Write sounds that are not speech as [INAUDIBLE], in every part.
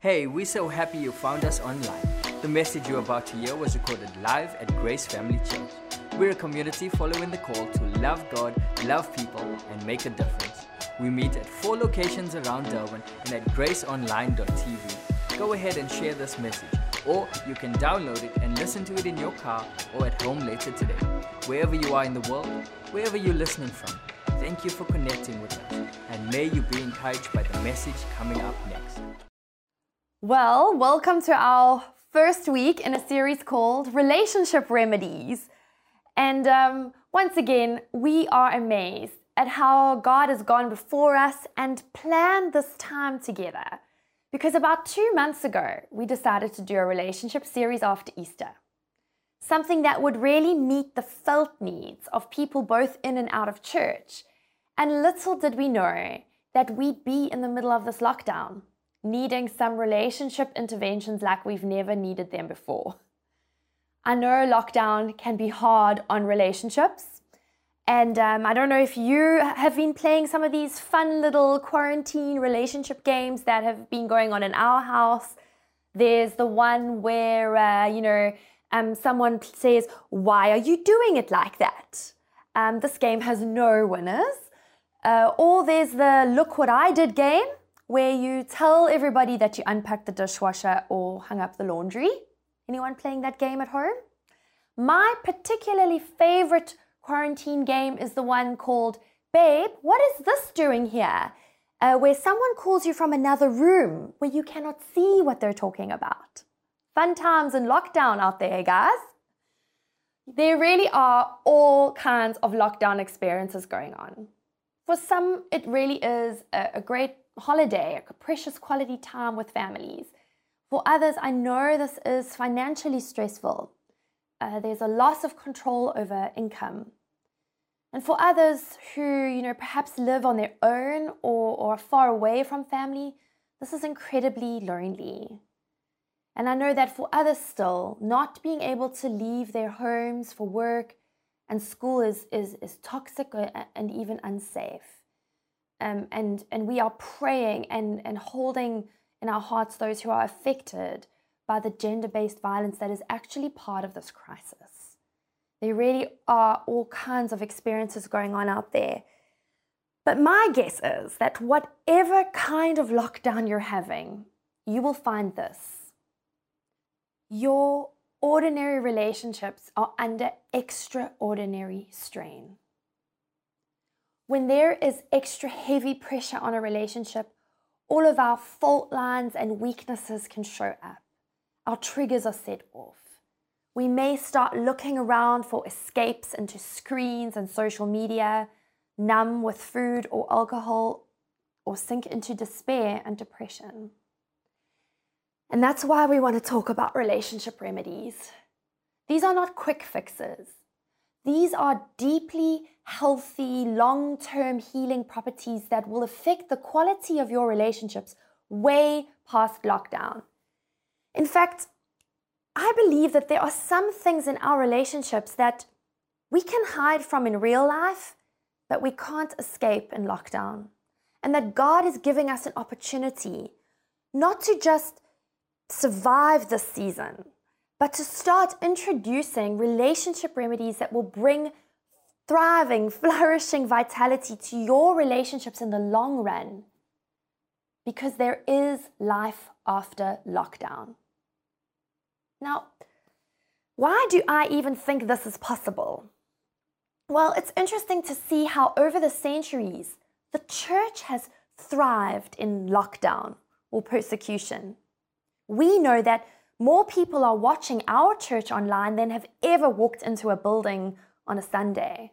Hey, we're so happy you found us online. The message you're about to hear was recorded live at Grace Family Church. We're a community following the call to love God, love people, and make a difference. We meet at four locations around Durban and at graceonline.tv. Go ahead and share this message, or you can download it and listen to it in your car or at home later today. Wherever you are in the world, wherever you're listening from, thank you for connecting with us, and may you be encouraged by the message coming up next. Well, welcome to our first week in a series called Relationship Remedies. And um, once again, we are amazed at how God has gone before us and planned this time together. Because about two months ago, we decided to do a relationship series after Easter. Something that would really meet the felt needs of people both in and out of church. And little did we know that we'd be in the middle of this lockdown, needing some relationship interventions like we've never needed them before. I know lockdown can be hard on relationships. And um, I don't know if you have been playing some of these fun little quarantine relationship games that have been going on in our house. There's the one where, uh, you know, um, someone says, Why are you doing it like that? Um, this game has no winners. Uh, or there's the Look What I Did game, where you tell everybody that you unpacked the dishwasher or hung up the laundry. Anyone playing that game at home? My particularly favorite quarantine game is the one called Babe, what is this doing here? Uh, where someone calls you from another room where you cannot see what they're talking about. Fun times in lockdown out there, guys. There really are all kinds of lockdown experiences going on. For some, it really is a, a great holiday, a precious quality time with families. For others, I know this is financially stressful. Uh, there's a loss of control over income. And for others who, you know, perhaps live on their own or, or are far away from family, this is incredibly lonely. And I know that for others still, not being able to leave their homes for work and school is, is, is toxic and even unsafe. Um, and, and we are praying and, and holding in our hearts those who are affected by the gender based violence that is actually part of this crisis. There really are all kinds of experiences going on out there. But my guess is that whatever kind of lockdown you're having, you will find this. Your ordinary relationships are under extraordinary strain. When there is extra heavy pressure on a relationship, all of our fault lines and weaknesses can show up. Our triggers are set off. We may start looking around for escapes into screens and social media, numb with food or alcohol, or sink into despair and depression. And that's why we want to talk about relationship remedies. These are not quick fixes. These are deeply healthy, long term healing properties that will affect the quality of your relationships way past lockdown. In fact, I believe that there are some things in our relationships that we can hide from in real life, but we can't escape in lockdown. And that God is giving us an opportunity not to just survive this season, but to start introducing relationship remedies that will bring thriving, [LAUGHS] flourishing vitality to your relationships in the long run because there is life after lockdown. Now, why do I even think this is possible? Well, it's interesting to see how over the centuries, the church has thrived in lockdown or persecution. We know that more people are watching our church online than have ever walked into a building on a Sunday.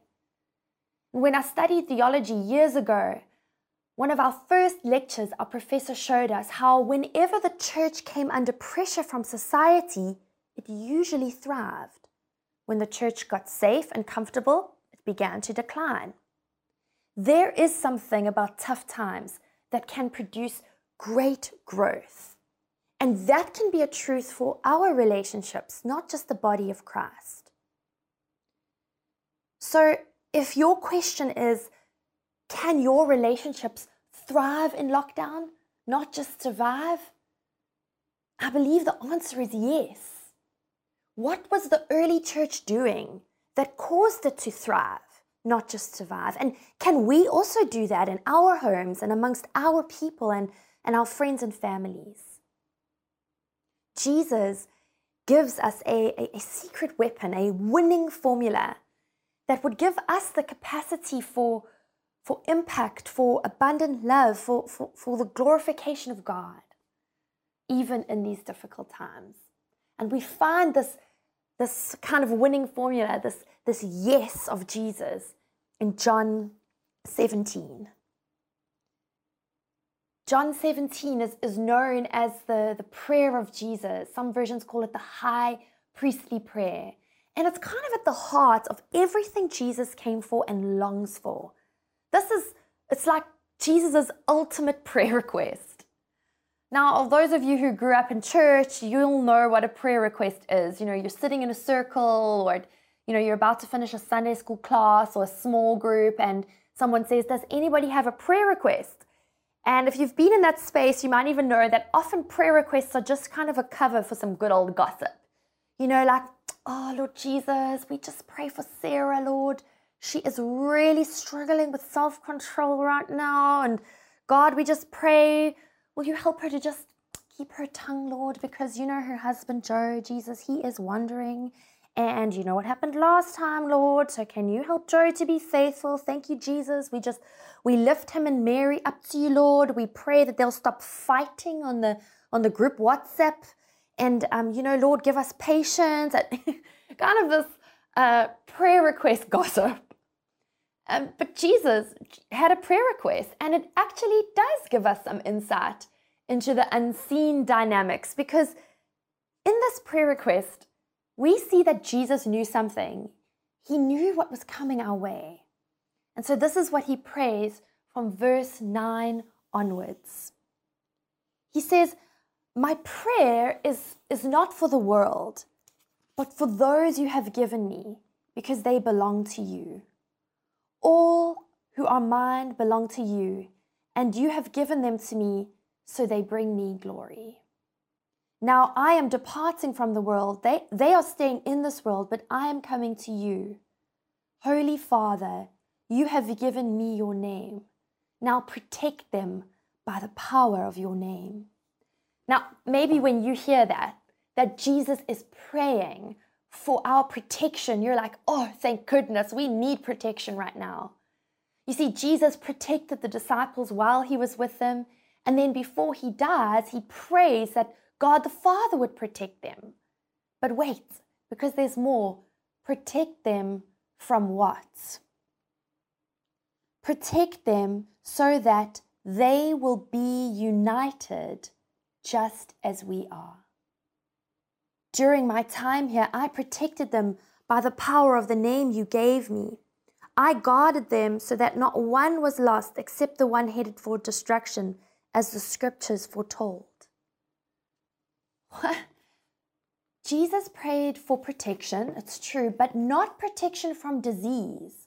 When I studied theology years ago, one of our first lectures, our professor showed us how whenever the church came under pressure from society, it usually thrived. When the church got safe and comfortable, it began to decline. There is something about tough times that can produce great growth. And that can be a truth for our relationships, not just the body of Christ. So, if your question is, can your relationships thrive in lockdown, not just survive? I believe the answer is yes. What was the early church doing that caused it to thrive, not just survive? And can we also do that in our homes and amongst our people and, and our friends and families? Jesus gives us a, a, a secret weapon, a winning formula that would give us the capacity for, for impact, for abundant love, for, for, for the glorification of God, even in these difficult times. And we find this, this kind of winning formula, this, this yes of Jesus in John 17. John 17 is, is known as the, the prayer of Jesus. Some versions call it the high priestly prayer. And it's kind of at the heart of everything Jesus came for and longs for. This is, it's like Jesus' ultimate [LAUGHS] prayer request. Now, of those of you who grew up in church, you'll know what a prayer request is. You know, you're sitting in a circle or, you know, you're about to finish a Sunday school class or a small group and someone says, Does anybody have a prayer request? And if you've been in that space, you might even know that often prayer requests are just kind of a cover for some good old gossip. You know, like, oh, Lord Jesus, we just pray for Sarah, Lord. She is really struggling with self control right now. And God, we just pray, will you help her to just keep her tongue, Lord? Because you know her husband, Joe, Jesus, he is wandering and you know what happened last time, Lord. So can you help Joe to be faithful? Thank you, Jesus. We just we lift him and Mary up to you, Lord. We pray that they'll stop fighting on the on the group WhatsApp. And um, you know, Lord, give us patience. and [LAUGHS] kind of this uh, prayer request [LAUGHS] gossip. Um, but Jesus had a prayer request, and it actually does give us some insight into the unseen dynamics because in this prayer request, we see that Jesus knew something. He knew what was coming our way. And so this is what he prays from verse 9 onwards. He says, My prayer is, is not for the world, but for those you have given me, because they belong to you. All who are mine belong to you, and you have given them to me, so they bring me glory. Now I am departing from the world. They, they are staying in this world, but I am coming to you. Holy Father, you have given me your name. Now protect them by the power of your name. Now, maybe when you hear that, that Jesus is praying for our protection, you're like, oh, thank goodness, we need protection right now. You see, Jesus protected the disciples while he was with them. And then before he dies, he prays that God the Father would protect them. But wait, because there's more. Protect them from what? Protect them so that they will be united just as we are. During my time here, I protected them by the power of the name you gave me. I guarded them so that not one was lost except the one headed for destruction, as the scriptures foretold. What? [LAUGHS] Jesus prayed for protection, it's true, but not protection from disease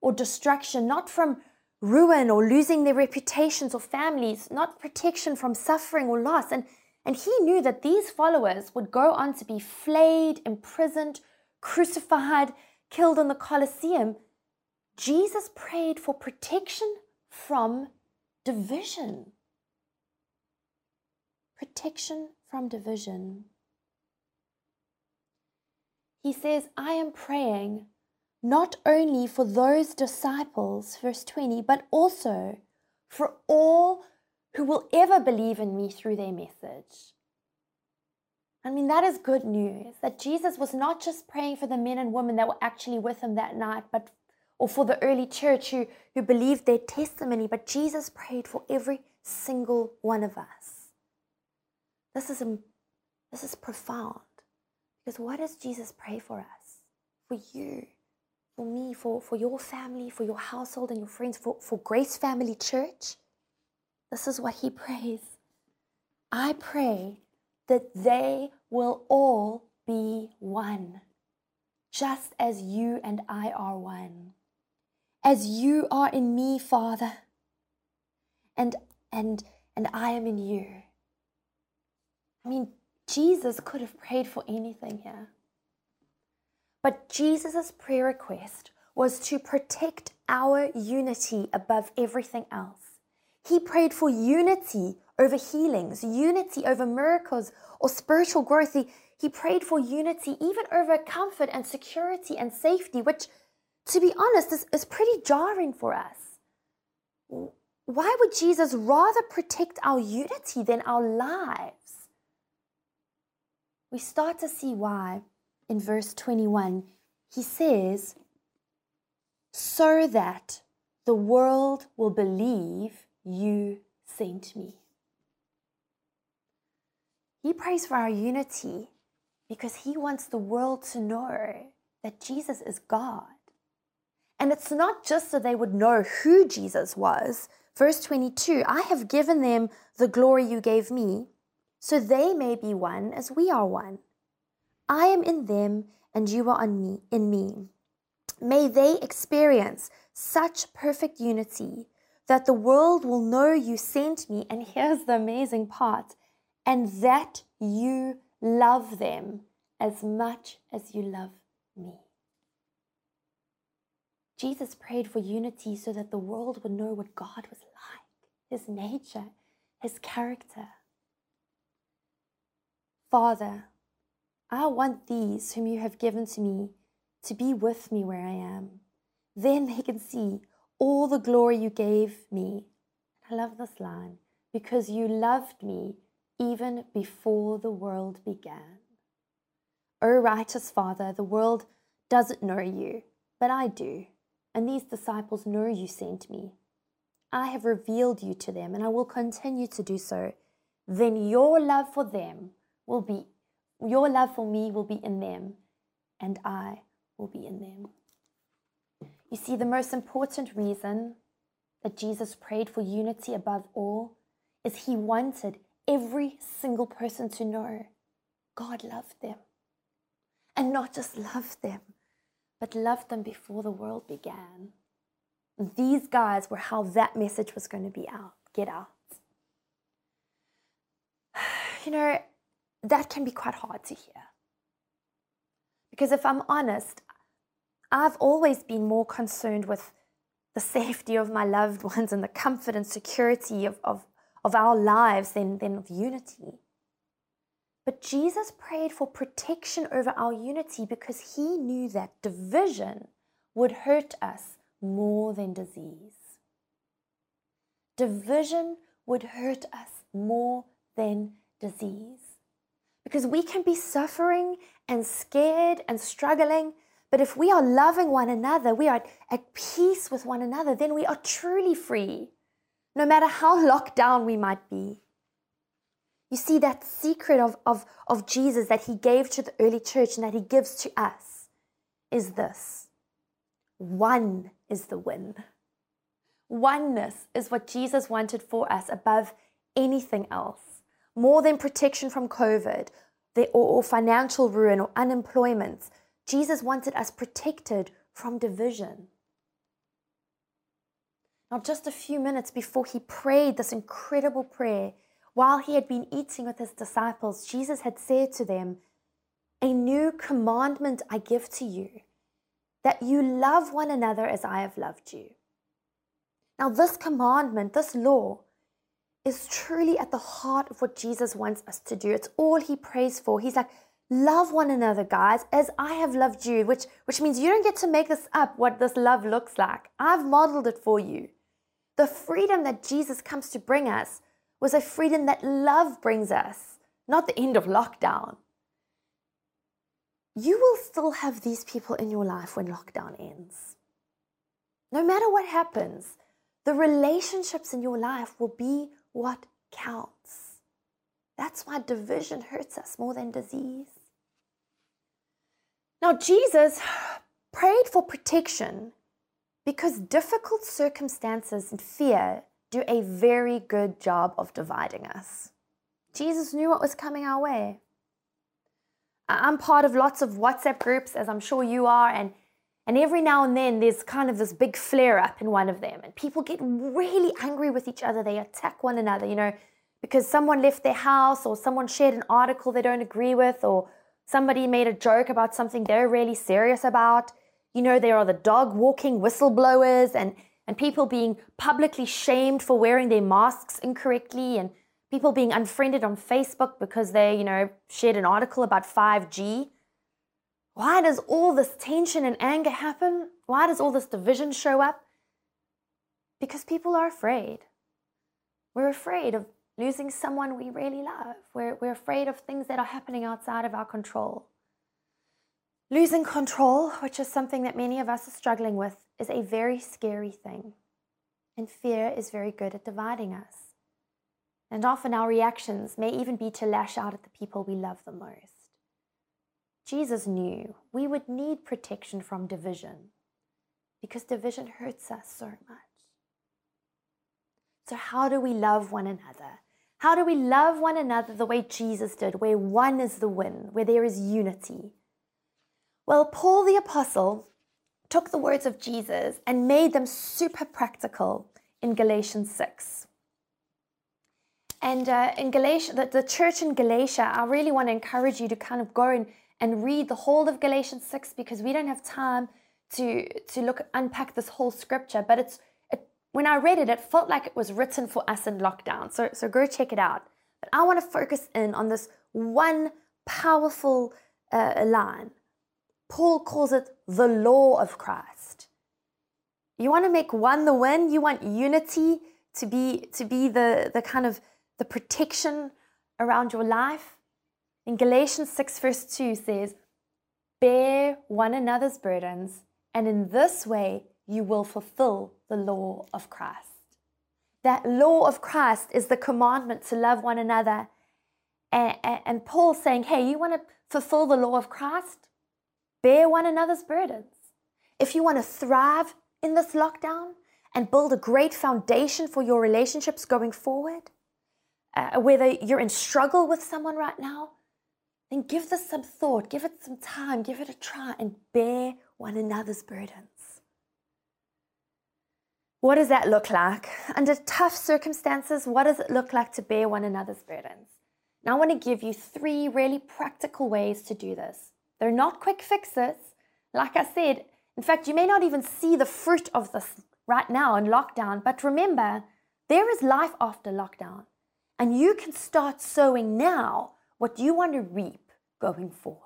or destruction, not from ruin or losing their reputations or families, not protection from suffering or loss. And, and he knew that these followers would go on to be flayed, imprisoned, crucified, killed in the Colosseum. Jesus prayed for protection from division. Protection from division. He says, I am praying not only for those disciples, verse 20, but also for all who will ever believe in me through their message. I mean, that is good news that Jesus was not just praying for the men and women that were actually with him that night, but or for the early church who, who believed their testimony, but Jesus prayed for every single one of us. This is, um, this is profound. Because what does Jesus pray for us? For you, for me, for, for your family, for your household and your friends, for, for Grace Family Church? This is what he [LAUGHS] prays. I pray that they will all be one, just as you and I are one. As you are in me, Father, and and and I am in you. I mean, Jesus could have prayed for anything here. But Jesus' prayer request was to protect our unity above everything else. He prayed for unity over healings, unity over miracles or spiritual growth. He, he prayed for unity even over comfort and security and safety, which, to be honest, is, is pretty jarring for us. Why would Jesus rather protect our unity than our lives? We start to see why in verse 21. He says, So that the world will believe you sent me. He prays for our unity because he wants the world to know that Jesus is God. And it's not just so they would know who Jesus was. Verse 22 I have given them the glory you gave me, so they may be one as we are one. I am in them and you are on me in me. May they experience such perfect unity that the world will know you sent me. And here's the amazing part and that you love them as much as you love me. Jesus prayed for unity so that the world would know what God was like, his nature, his character. Father, I want these whom you have given to me to be with me where I am. Then they can see all the glory you gave me. I love this line because you loved me even before the world began. O righteous Father, the world doesn't know you, but I do and these disciples know you sent me. I have revealed you to them, and I will continue to do so. Then your love for them will be, your love for me will be in them, and I will be in them. You see, the most important reason that Jesus prayed for unity above all is he wanted every single person to know God loved them. And not just loved them, but loved them before the world began. These guys were how that message was going to be out, get out. [SIGHS] You know, that can be quite hard to hear. Because if I'm honest, I've always been more concerned with the safety of my loved [LAUGHS] ones and the comfort and security of, of, of our lives than, than of unity. But Jesus prayed for protection over our unity because he knew that division would hurt us more than disease. Division would hurt us more than disease. Because we can be suffering and scared and struggling, but if we are loving one another, we are at peace with one another, then we are truly free, no matter how locked down we might be. You see, that secret of, of, of Jesus that he gave to the early church and that he gives to us is this one is the win. Oneness is what Jesus wanted for us above anything else. More than protection from COVID or, financial ruin or unemployment, Jesus wanted us protected from division. Now, just a few minutes before he prayed this incredible prayer, while he had been eating with his disciples, Jesus had said to them, A new commandment I give to you, that you love one another as I have loved you. Now, this commandment, this law, is truly at the heart of what Jesus wants us to do. It's all he prays for. He's like, love one another, guys, as I have loved you, which, which means you don't get to make this up what this love looks like. I've modeled it for you. The freedom that Jesus comes to bring us was a freedom that love brings us, not the end of lockdown. You will still have these people in your life when lockdown ends. No matter what happens, the relationships in your life will be what counts. That's why division hurts us more than disease. Now, Jesus prayed for protection because difficult circumstances and fear do a very good job of dividing us. Jesus knew what was coming our way. I'm part of lots of WhatsApp groups, as I'm sure you are, and and every now and then there's kind of this big flare up in one of them, and people get really angry with each other. They attack one another. You know, because someone left their house or someone shared an article they don't agree with or somebody made a joke about something they're really serious about. You know, there are the dog walking whistleblowers and, and people being publicly shamed for wearing their masks incorrectly and people being unfriended on Facebook because they, you know, shared an article about 5G. Why does all this tension and anger happen? Why does all this division show up? Because people are afraid. We're afraid of losing someone we really love. We're, we're afraid of things that are happening outside of our control. Losing control, which is something that many of us are struggling with, is a very scary thing. And fear is very good at dividing us. And often our reactions may even be to lash out at the people we love the most. Jesus knew we would need protection from division because division hurts us so much. So, how do we love one another? How do we love one another the way Jesus did, where one is the win, where there is unity? Well, Paul the Apostle took the words of Jesus and made them super practical in Galatians 6. And uh, in Galatia, the, the church in Galatia, I really want to encourage you to kind of go and, and read the whole of Galatians 6 because we don't have time to, to look unpack this whole scripture. But it's it, when I read it, it felt like it was written for us in lockdown. So, so go check it out. But I want to focus in on this one powerful uh, line. Paul calls it the law of Christ. You want to make one the win, you want unity to be to be the, the kind of the protection around your life. In Galatians 6, verse 2 says, Bear one another's burdens, and in this way you will fulfill the law of Christ. That law of Christ is the commandment to love one another. And, and Paul's saying, Hey, you want to fulfill the law of Christ? Bear one another's burdens. If you want to thrive in this lockdown and build a great foundation for your relationships going forward, uh, whether you're in struggle with someone right now, then give this some thought, give it some time, give it a try, and bear one another's burdens. What does that look like? Under tough circumstances, what does it look like to bear one another's burdens? Now, I want to give you three really practical ways to do this. They're not quick fixes. Like I said, in fact, you may not even see the fruit of this right now in lockdown, but remember, there is life after lockdown. And you can start sowing now what you want to reap going forward.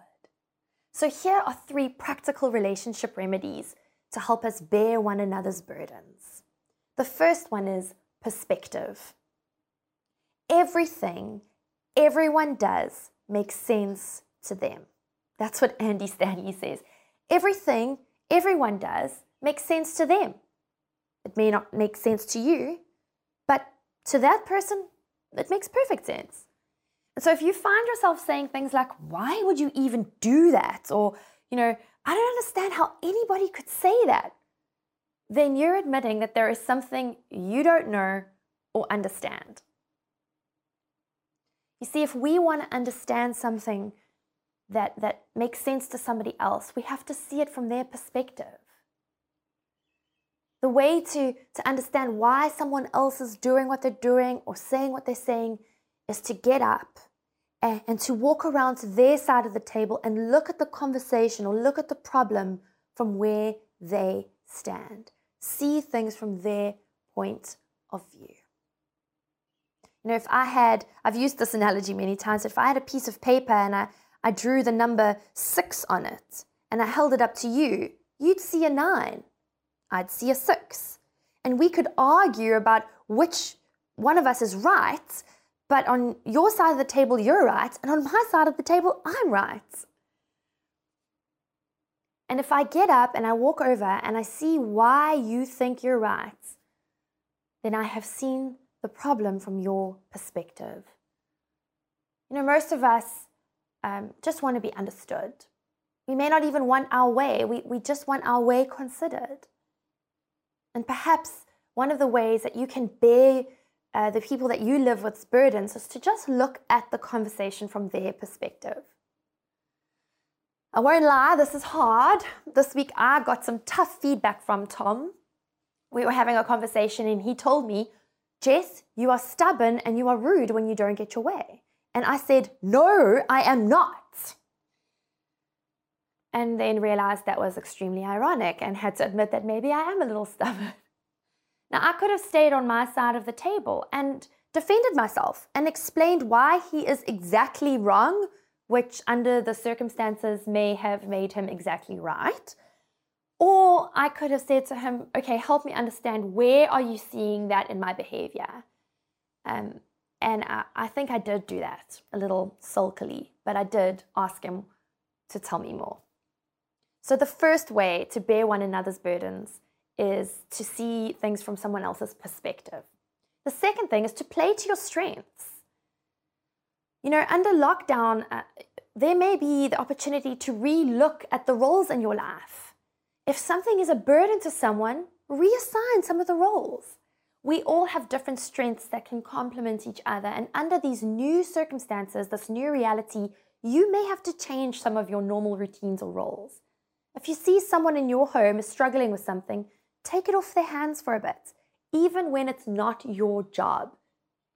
So, here are three practical relationship remedies to help us bear one another's burdens. The first one is perspective. Everything everyone does makes sense to them. That's what Andy Stanley says. Everything everyone does makes sense to them. It may not make sense to you, but to that person, it makes perfect sense. So if you find yourself saying things like, why would you even do that? Or, you know, I don't understand how anybody could say that. Then you're admitting that there is something you don't know or understand. You see, if we want to understand something that, that makes sense to somebody else, we have to see it from their perspective. The way to, to understand why someone else is doing what they're doing or saying what they're saying is to get up and, to walk around to their side of the table and look at the conversation or look at the problem from where they stand. See things from their point of view. You know, if I had, I've used this analogy many times, if I had a piece of paper and I, I drew the number six on it and I held it up to you, you'd see a nine. I'd see a six. And we could argue about which one of us is right, but on your side of the table, you're right, and on my side of the table, I'm right. And if I get up and I walk over and I see why you think you're right, then I have seen the problem from your perspective. You know, most of us um, just want to be understood. We may not even want our way, we, we just want our way considered. And perhaps one of the ways that you can bear uh, the people that you live with's burdens is to just look at the conversation from their perspective. I won't lie, this is hard. This week I got some tough feedback from Tom. We were having a conversation and he told me, Jess, you are stubborn and you are rude when you don't get your way. And I said, No, I am not. And then realized that was extremely ironic and had to admit that maybe I am a little [LAUGHS] stubborn. Now, I could have stayed on my side of the table and defended myself and explained why he is exactly wrong, which under the circumstances may have made him exactly right. Or I could have said to him, okay, help me understand where are you seeing that in my behavior? Um, and I, I think I did do that a little sulkily, but I did ask him to tell me more. So, the first way to bear one another's burdens is to see things from someone else's perspective. The second thing is to play to your strengths. You know, under lockdown, uh, there may be the opportunity to re look at the roles in your life. If something is a burden to someone, reassign some of the roles. We all have different strengths that can complement each other, and under these new circumstances, this new reality, you may have to change some of your normal routines or roles. If you see someone in your home is struggling with something, take it off their hands for a bit, even when it's not your job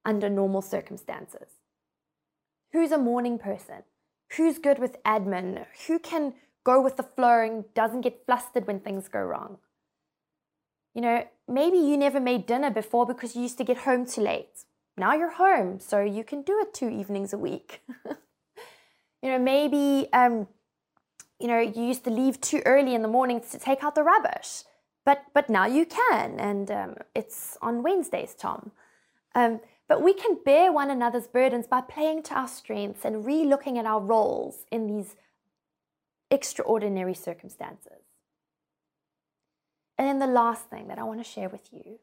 under normal circumstances. Who's a morning person? Who's good with admin? Who can go with the flow and doesn't get flustered when things go wrong? You know, maybe you never made dinner before because you used to get home too late. Now you're home, so you can do it two evenings a week. [LAUGHS] you know, maybe um, you know you used to leave too early in the mornings to take out the rubbish. But, but now you can, and um, it's on Wednesdays, Tom. Um, but we can bear one another's burdens by playing to our strengths and re looking at our roles in these extraordinary circumstances. And then the last thing that I want to share with you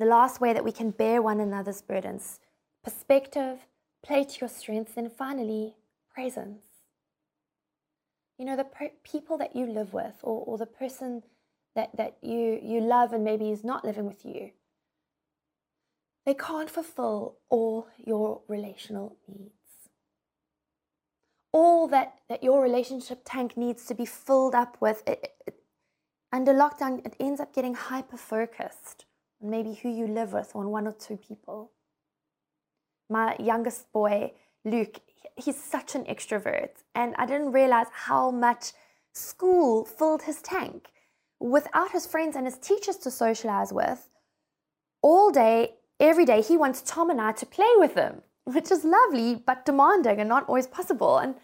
the last way that we can bear one another's burdens perspective, play to your strengths, and finally, presence. You know, the people that you live with, or, or the person that, that you, you love and maybe is not living with you, they can't fulfill all your relational needs. All that, that your relationship tank needs to be filled up with, it, it, under lockdown, it ends up getting hyper focused on maybe who you live with, on one or two people. My youngest boy, Luke, he's such an extrovert, and I didn't realize how much school filled his tank without his friends and his teachers to socialize with, all day, every day, he wants Tom and I to play with him, [LAUGHS] which is lovely but demanding and not always possible. And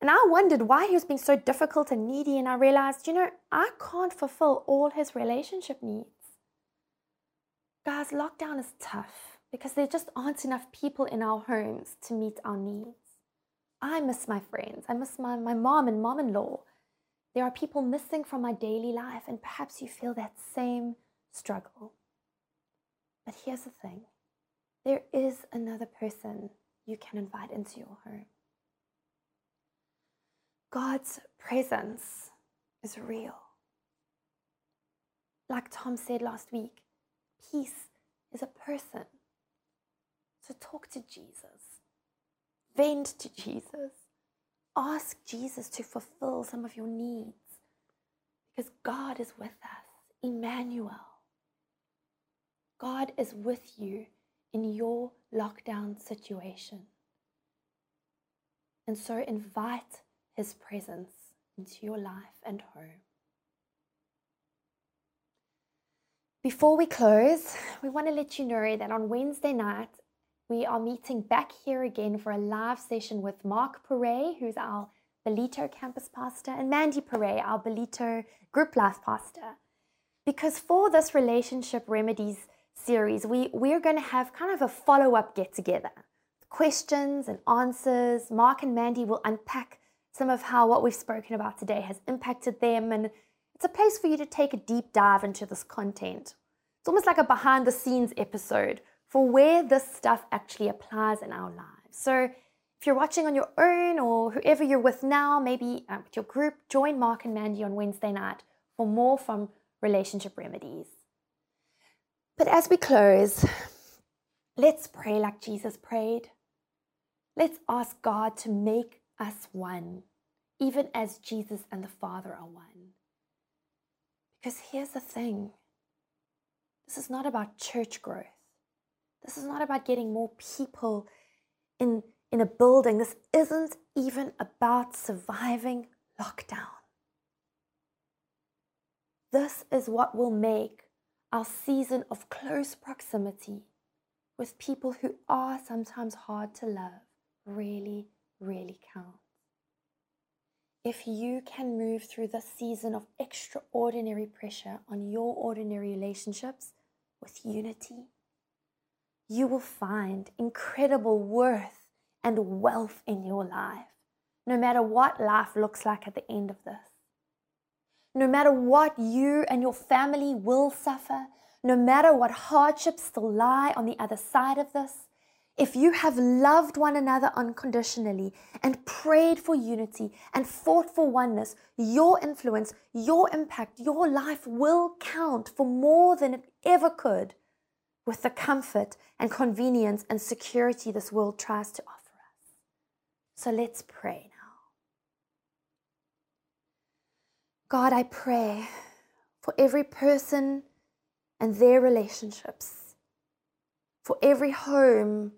and I wondered why he was being so difficult and needy, and I realized, you know, I can't fulfill all his relationship needs. Guys, lockdown is tough because there just aren't enough people in our homes to meet our needs. I miss my friends. I miss my, my mom and mom in law. There are people missing from my daily life, and perhaps you feel that same struggle. But here's the thing there is another person you can invite into your home. God's presence is real. Like Tom said last week, peace is a person. So talk to Jesus, vent to Jesus, Ask Jesus to fulfill some of your needs because God is with us. Emmanuel. God is with you in your lockdown situation. And so invite his presence into your life and home. Before we close, we want to let you know that on Wednesday night we are meeting back here again for a live session with Mark Pere, who's our Ballito campus pastor, and Mandy Pere, our Ballito group life pastor. Because for this relationship remedies series, we, we're going to have kind of a follow up get together. Questions and answers. Mark and Mandy will unpack some of how what we've spoken about today has impacted them, and it's a place for you to take a deep dive into this content. It's almost like a behind the scenes episode for where this stuff actually applies in our lives. So if you're watching on your own or whoever you're with now, maybe uh, with your group, join Mark and Mandy on Wednesday night for more from Relationship Remedies. But as we close, let's pray like Jesus prayed. Let's ask God to make us one, even as Jesus and the Father are one. Because here's the thing this is not about church growth. This is not about getting more people in, in a building. This isn't even about surviving lockdown. This is what will make our season of close proximity with people who are sometimes hard to love really, really count. If you can move through this season of extraordinary pressure on your ordinary relationships with unity, you will find incredible worth and wealth in your life, no matter what life looks like at the end of this. No matter what you and your family will suffer, no matter what hardships still lie on the other side of this, if you have loved one another unconditionally and prayed for unity and fought for oneness, your influence, your impact, your life will count for more than it ever could with the comfort and convenience and security this world tries to offer us. So let's pray now. God, I pray for every person and their relationships, for every home,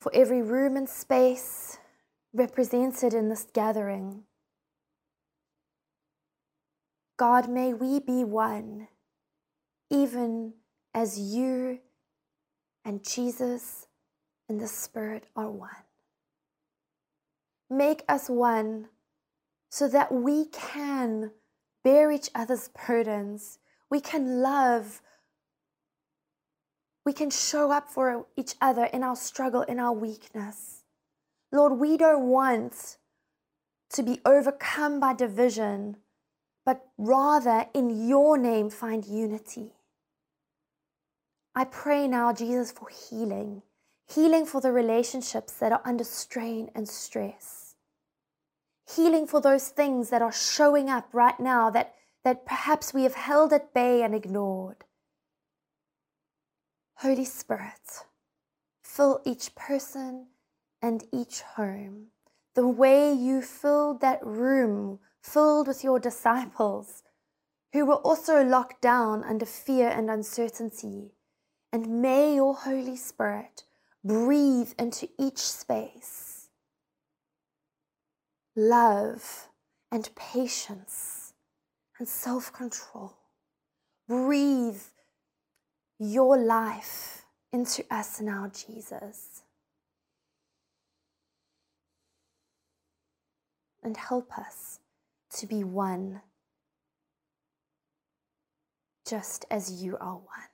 for every room and space represented in this gathering. God, may we be one, even as you and Jesus and the Spirit are one. Make us one so that we can bear each other's burdens. We can love. We can show up for each other in our struggle, in our weakness. Lord, we don't want to be overcome by division, but rather in your name find unity. I pray now, Jesus, for healing, healing for the relationships that are under strain and stress, healing for those things that are showing up right now that, that perhaps we have held at bay and ignored. Holy Spirit, fill each person and each home. The way you filled that room filled with your disciples who were also locked down under fear and uncertainty and may your Holy Spirit breathe into each space love and patience and self control. Breathe your life into us now, Jesus. And help us to be one, just as you are one.